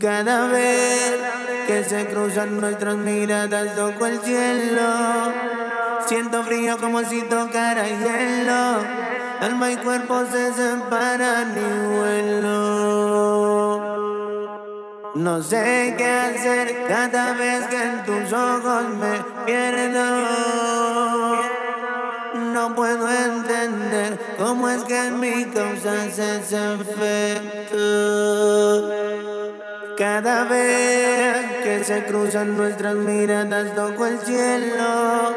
Cada vez que se cruzan nuestras miradas toco el cielo. Siento frío como si tocara hielo. Alma y cuerpo se separan y vuelo. No sé qué hacer cada vez que en tus ojos me pierdo. No puedo entender cómo es que en mi causa ese efecto. Cada vez que se cruzan nuestras miradas toco el cielo.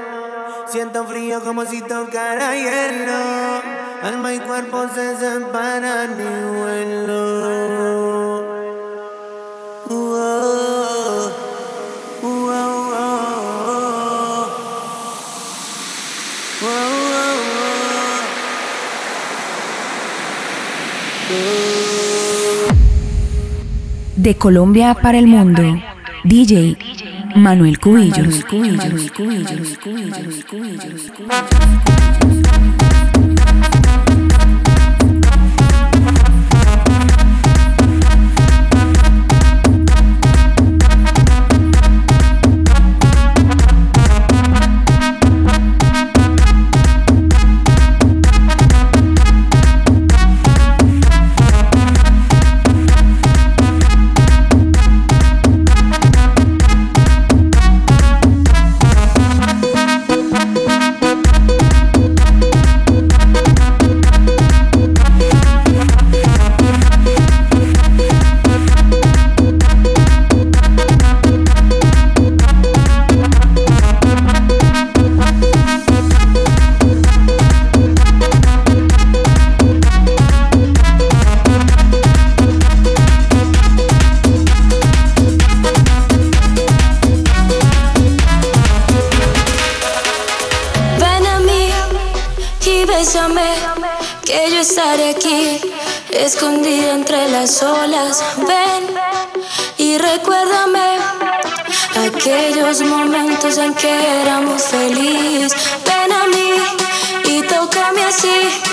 Siento frío como si tocara hielo. Alma y cuerpo se separan y vuelo. De Colombia para el mundo, DJ Manuel Cubillos. Manuel. Ven y recuérdame aquellos momentos en que éramos felices. Ven a mí y tócame así.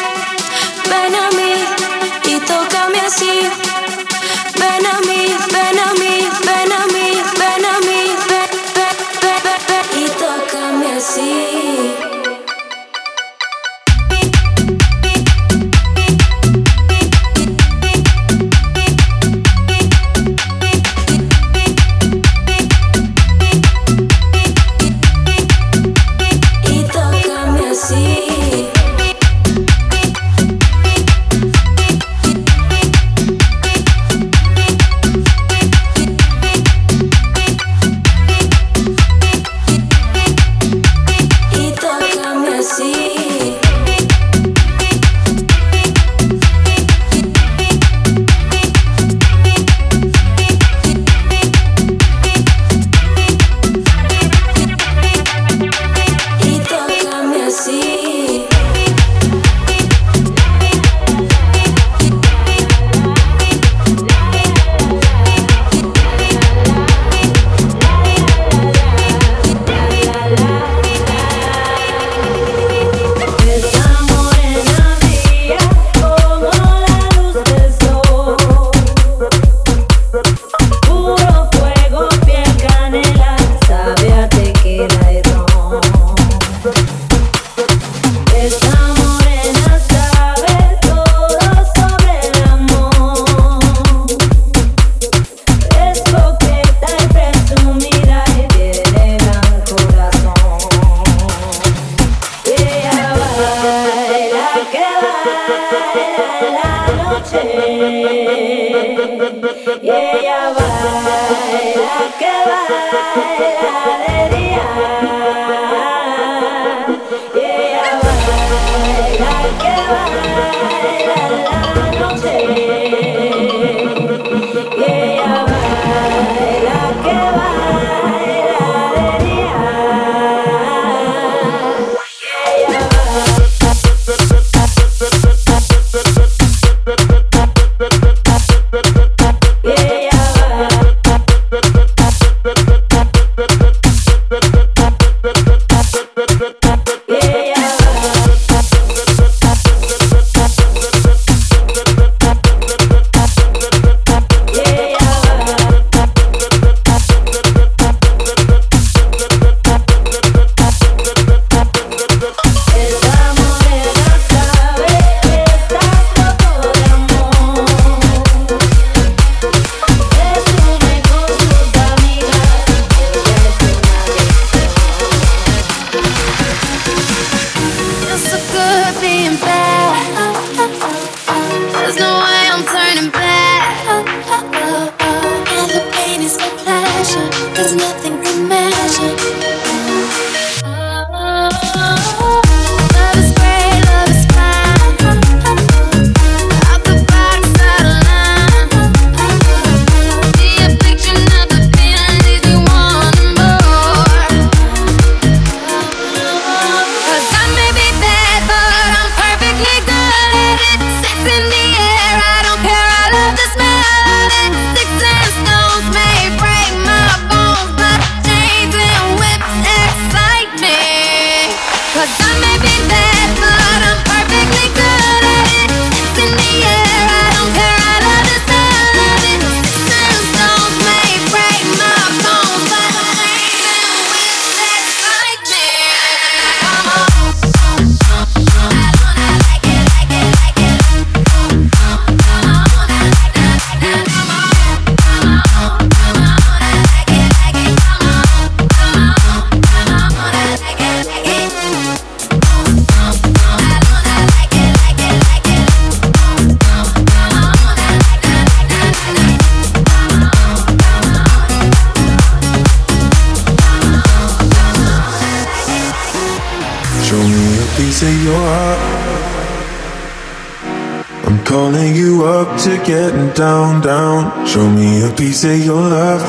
piece of your love.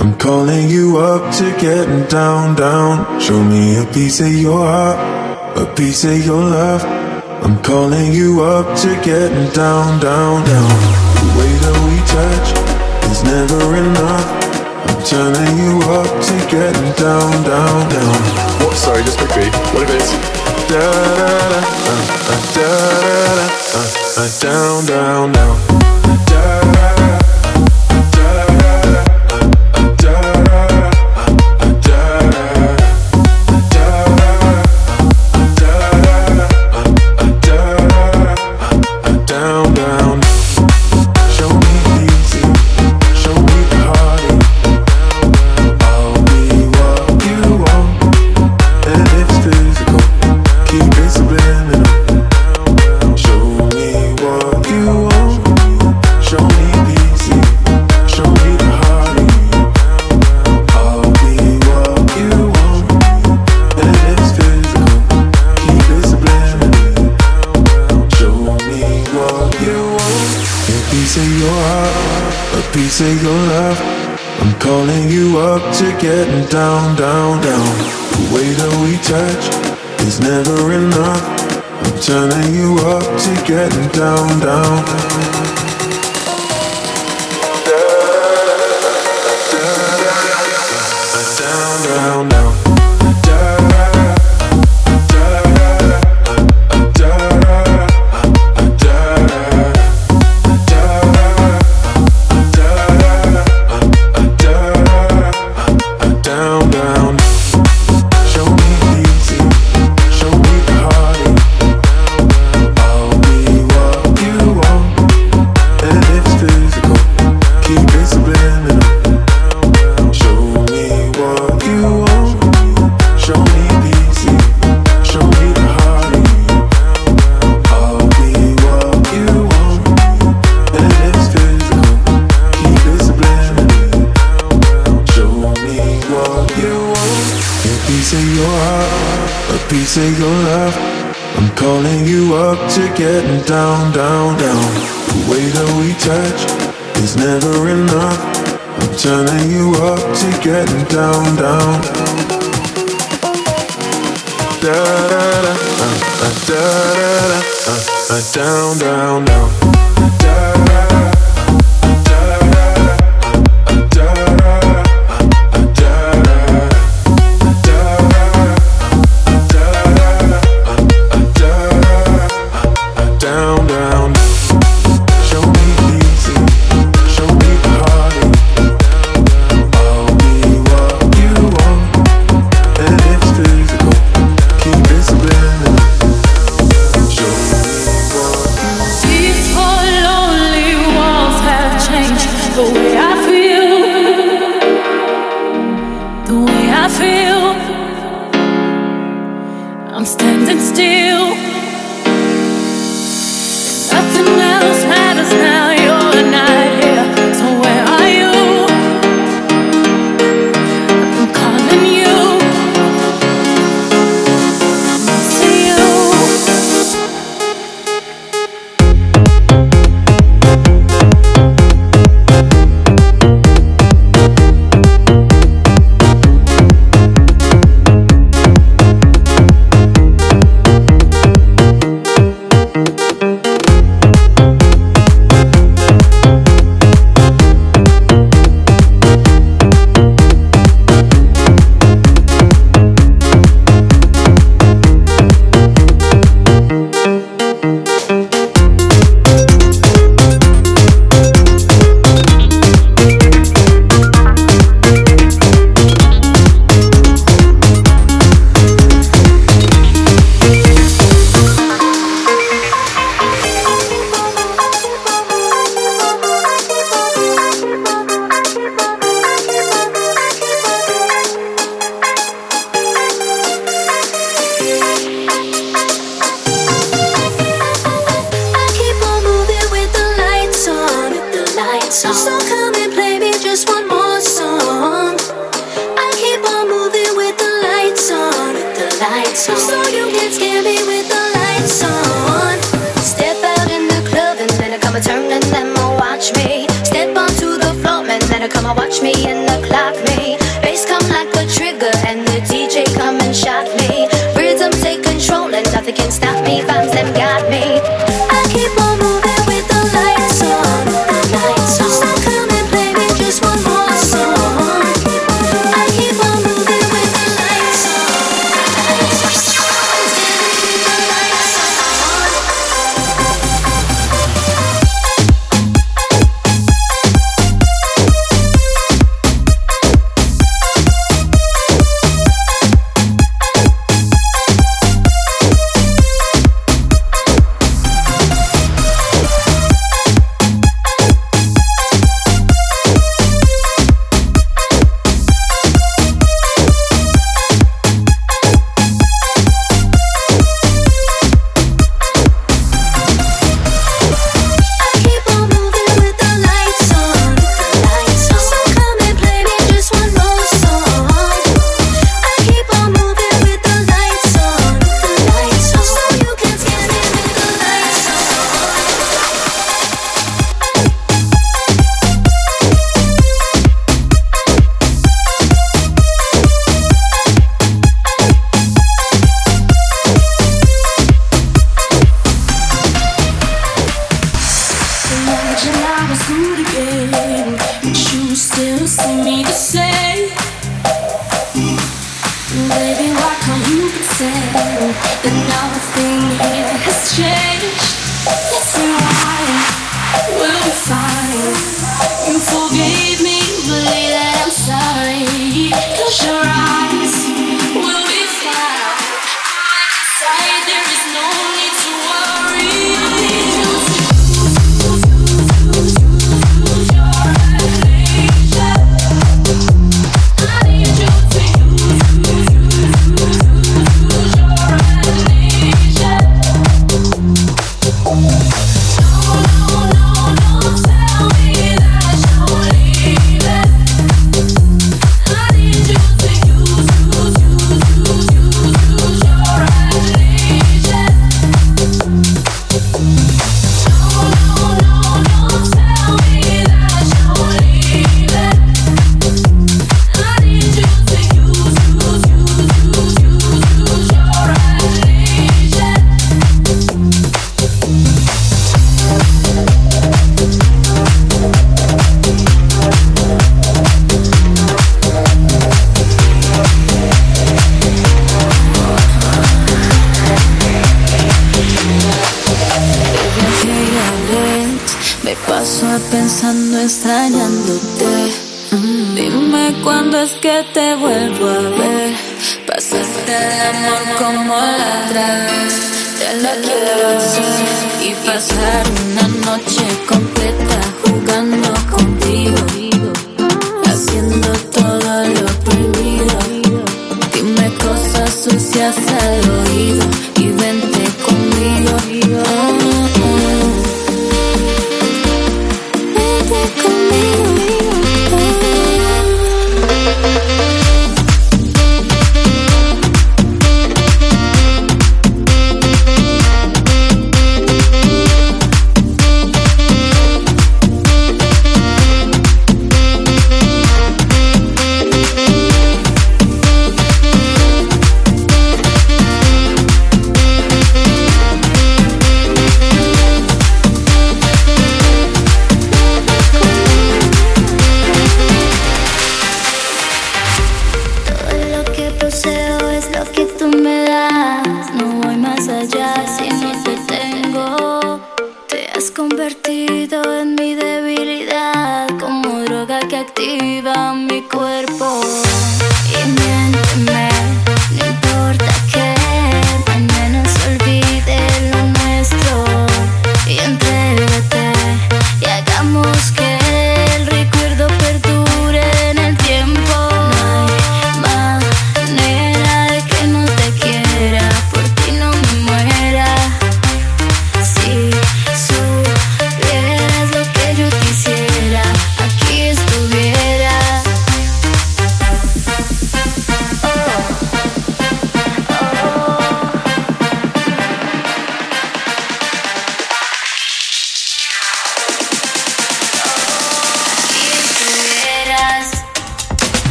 I'm calling you up to getting down, down. Show me a piece of your heart, a piece of your love. I'm calling you up to getting down, down, down.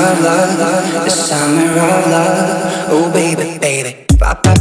of love, the summer of love. Oh, baby, baby. Pop, pop.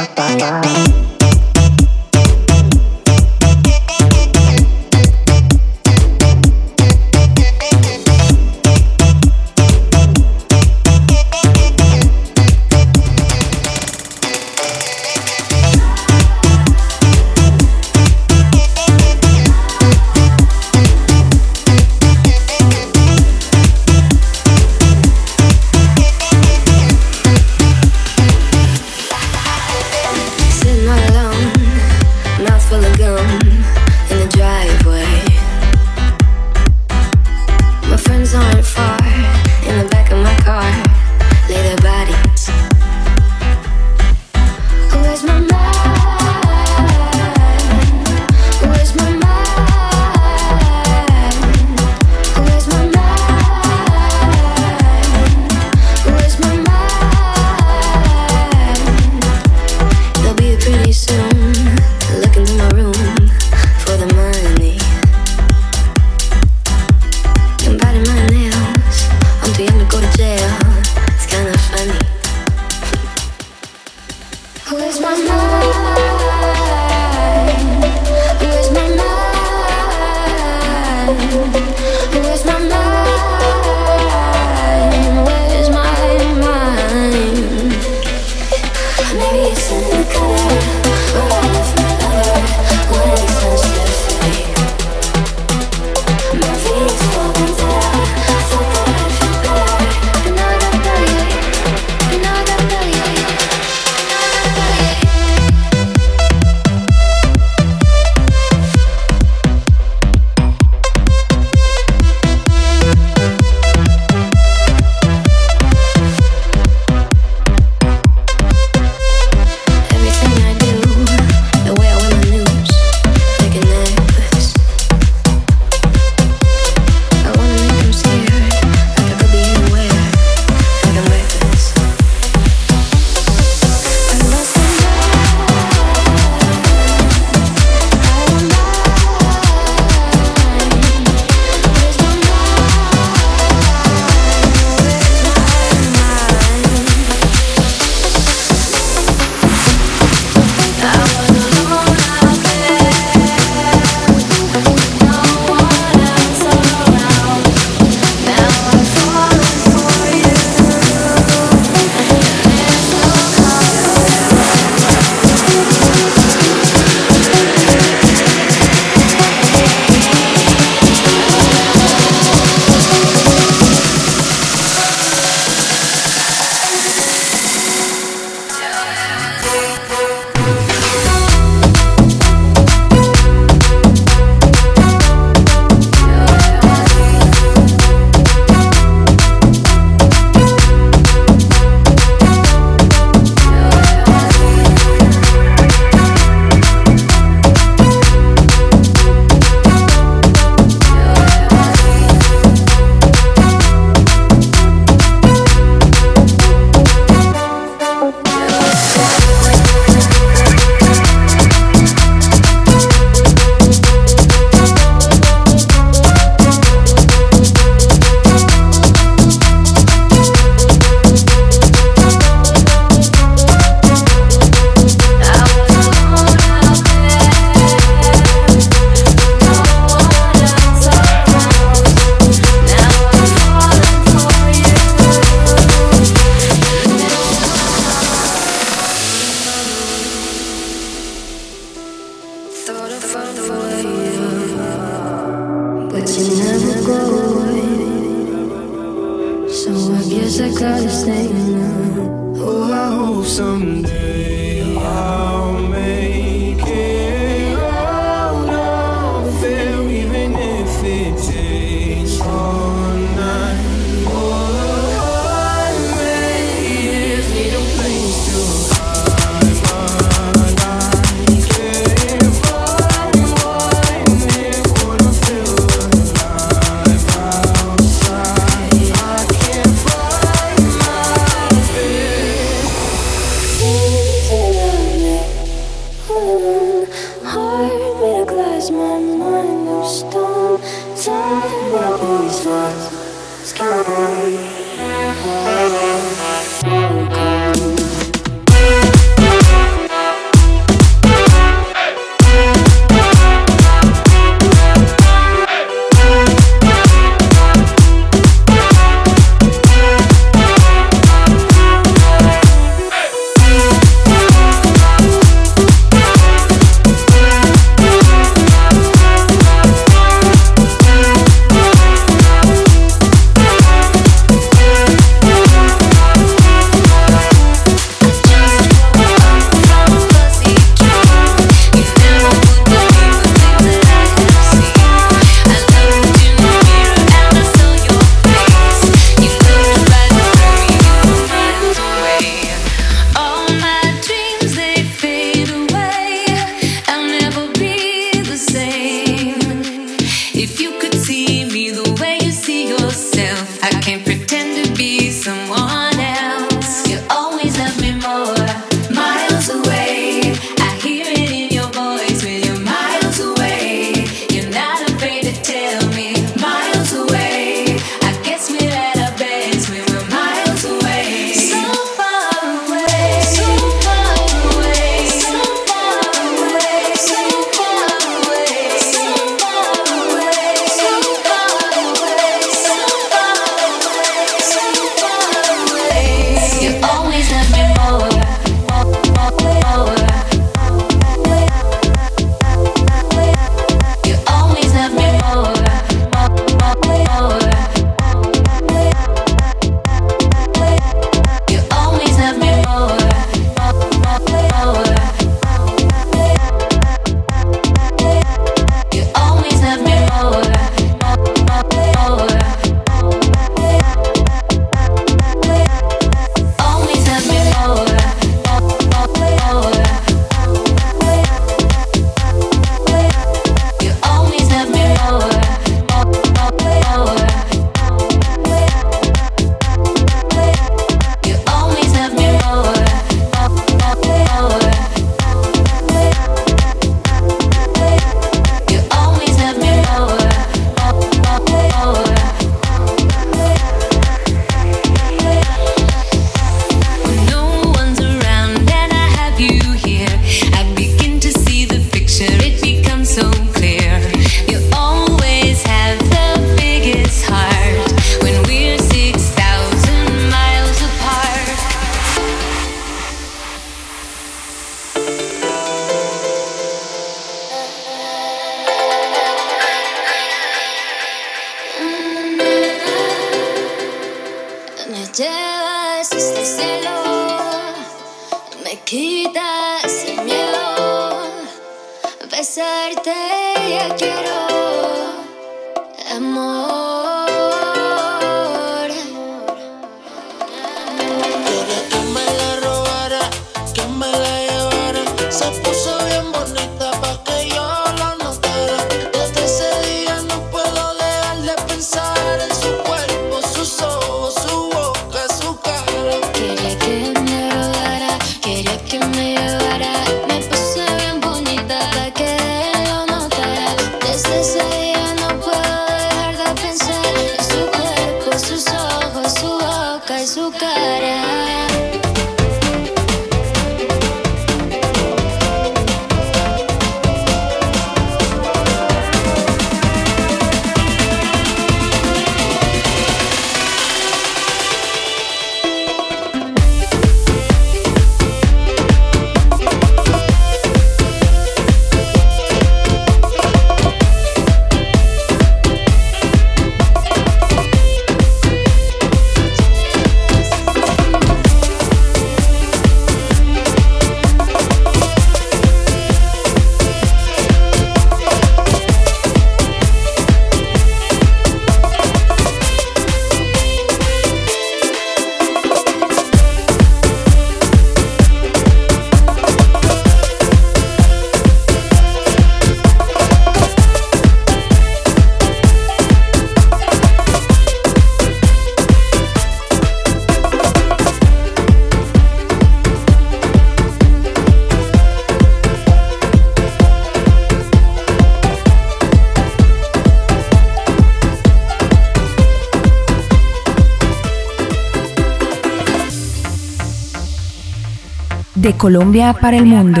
Colombia para el mundo,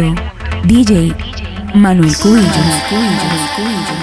DJ Manuel Cubillos.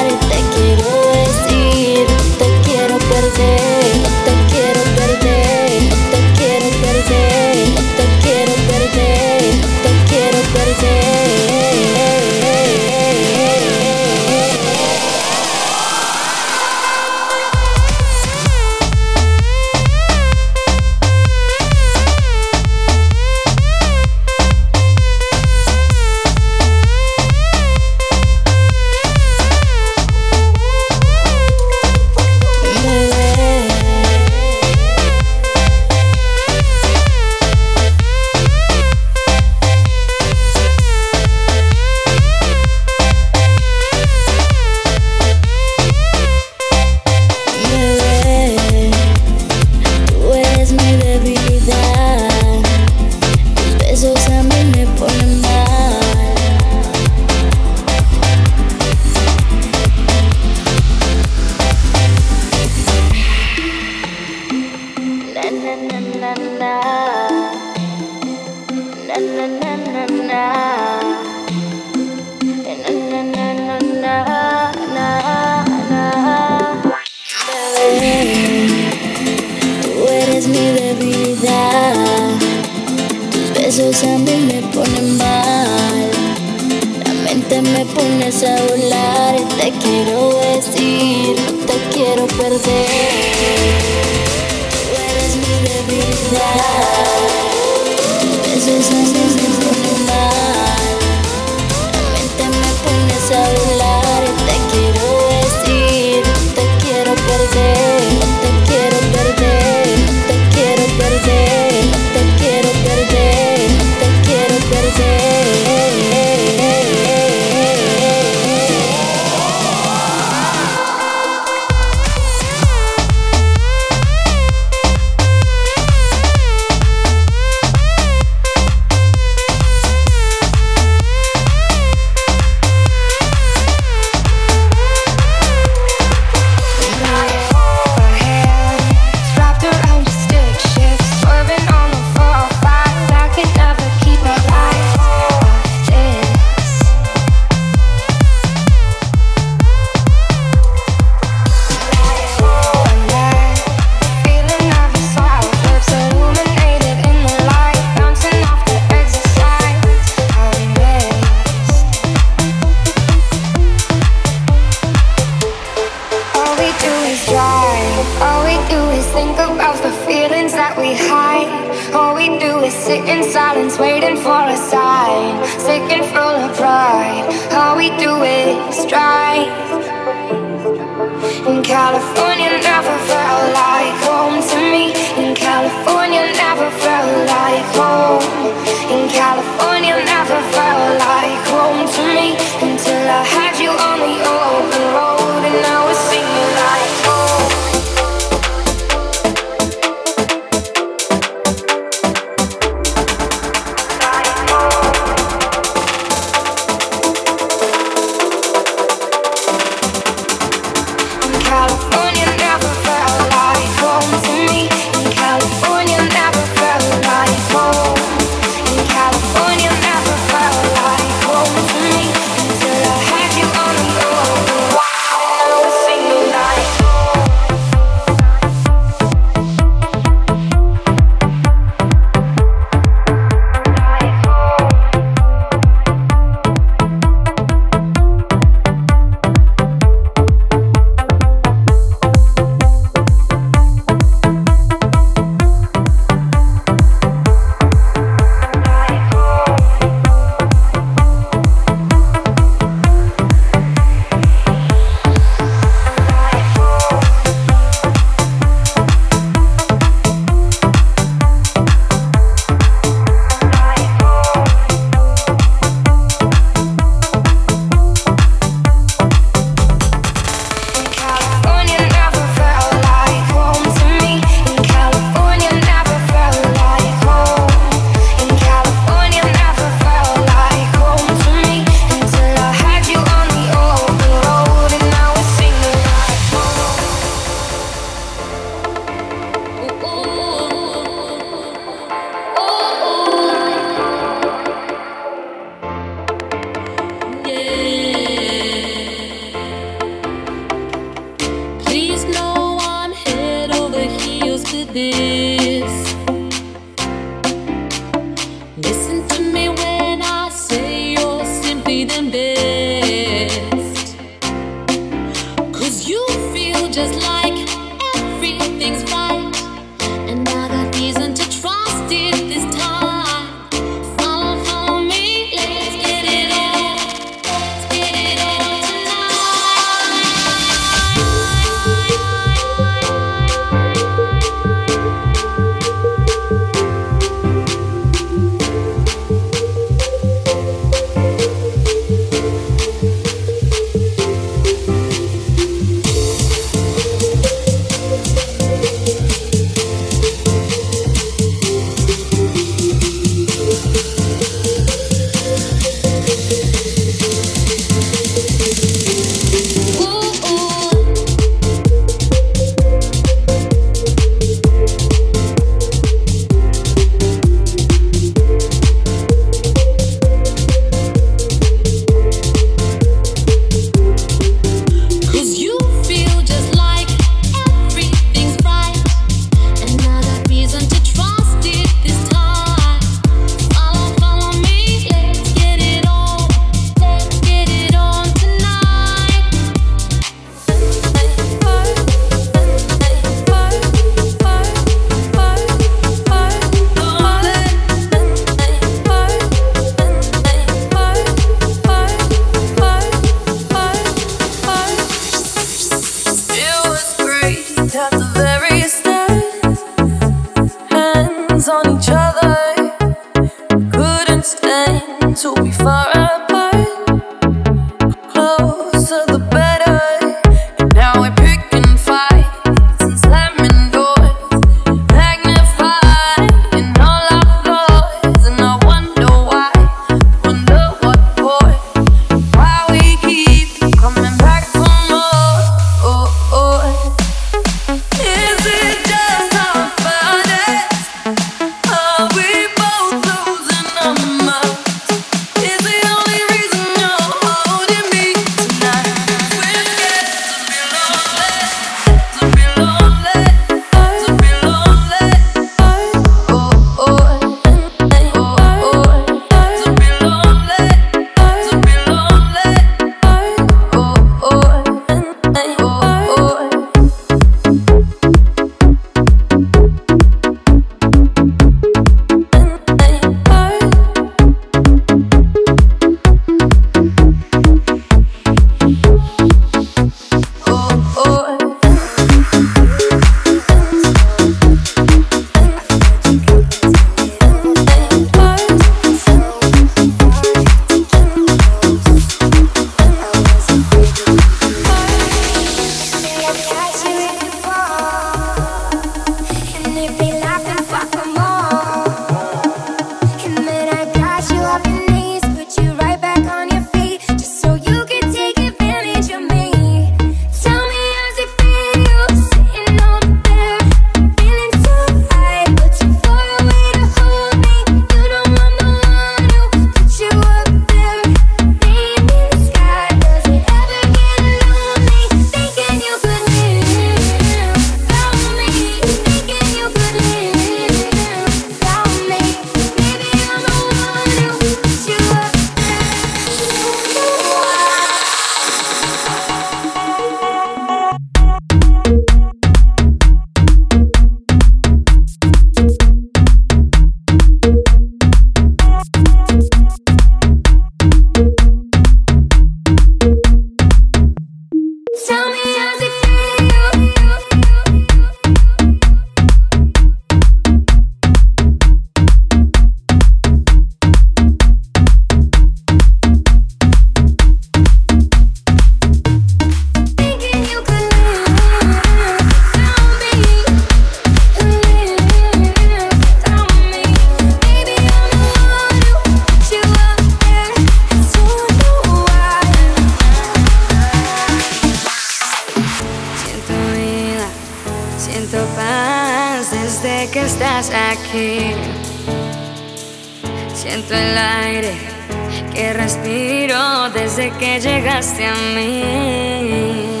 respiro desde que llegaste a mí.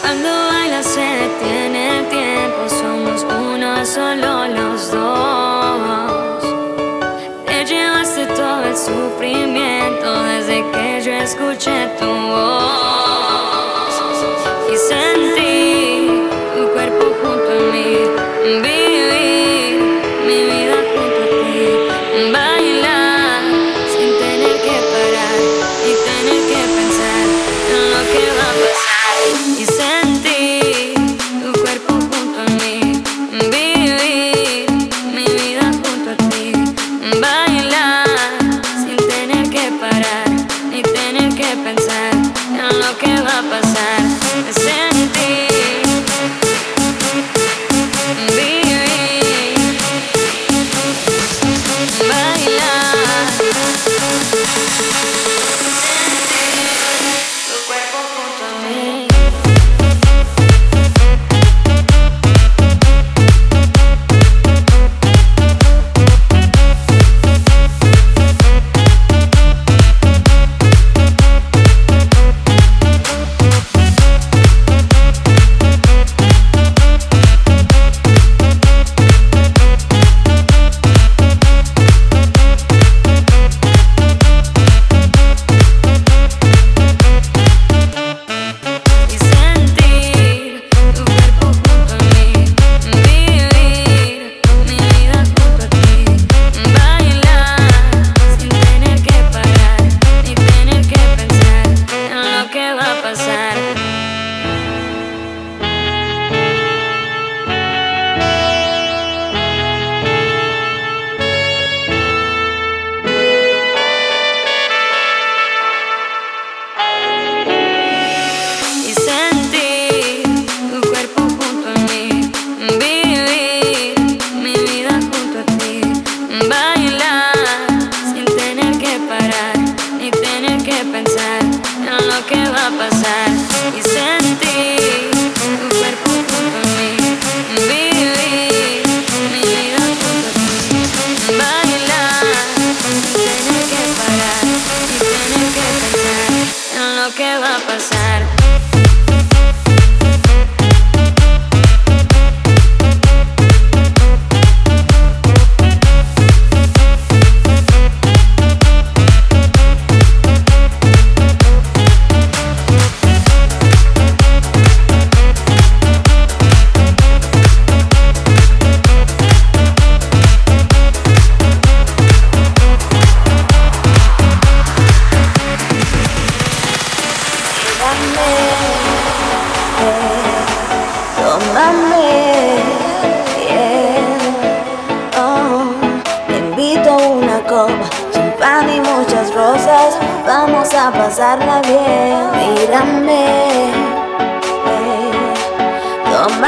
Cuando bailas se detiene el tiempo, somos uno solo los dos. Te llevaste todo el sufrimiento desde que yo escuché tu voz y sentí tu cuerpo junto a mí.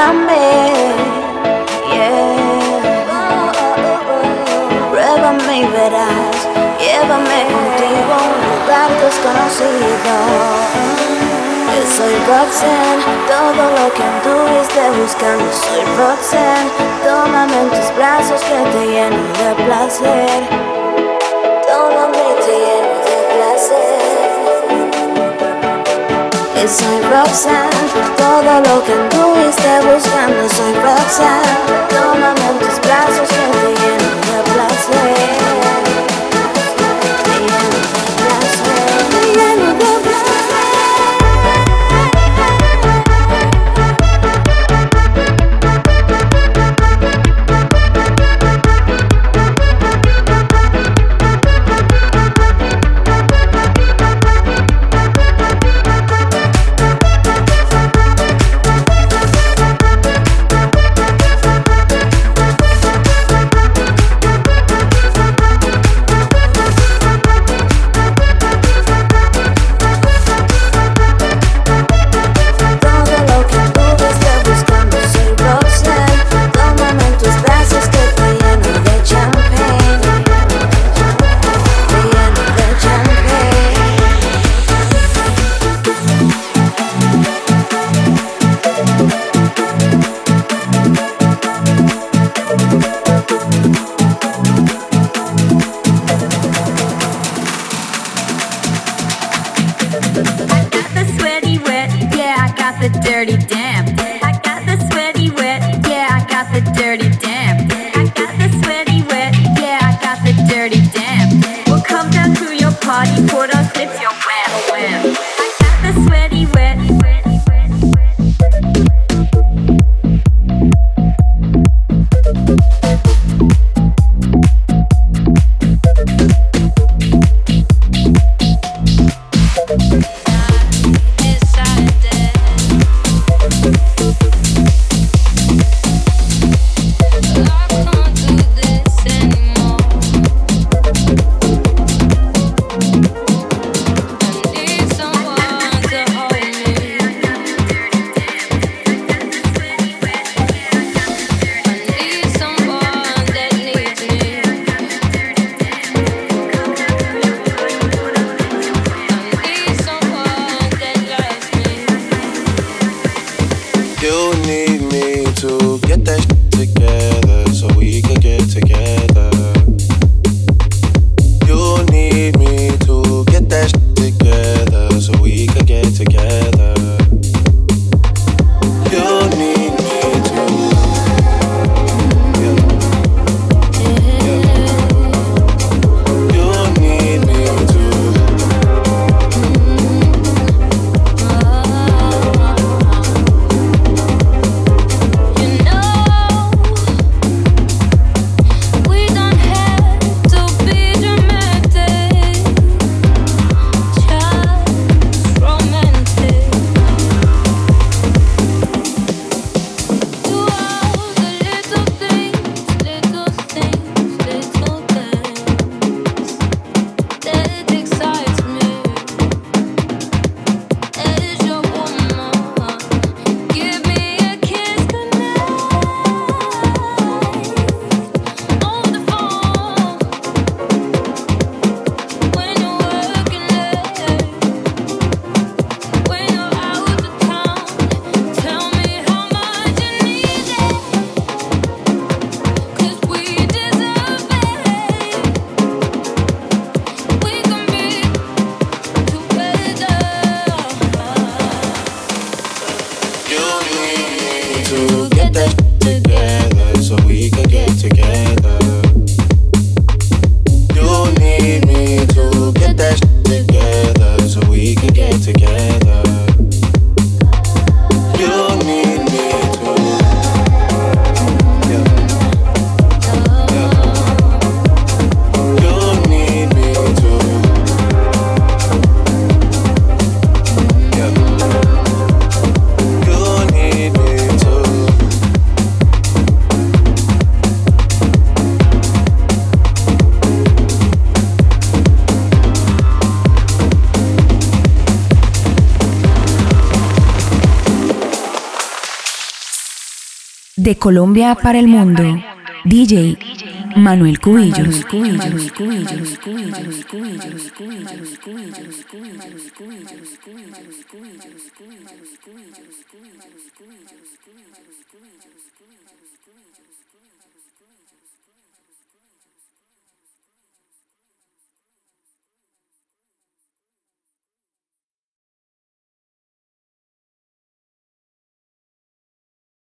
Pruébame, yeah. Y verás, llévame contigo a un lugar desconocido. Soy Roxanne, todo lo que anduviste buscando. Soy Roxanne, tómame en tus brazos que te lleno de placer. soy Roxanne Todo lo que anduviste buscando soy Roxanne. Tómame en tus brazos que body up Colombia para el mundo, DJ Manuel Cubillos.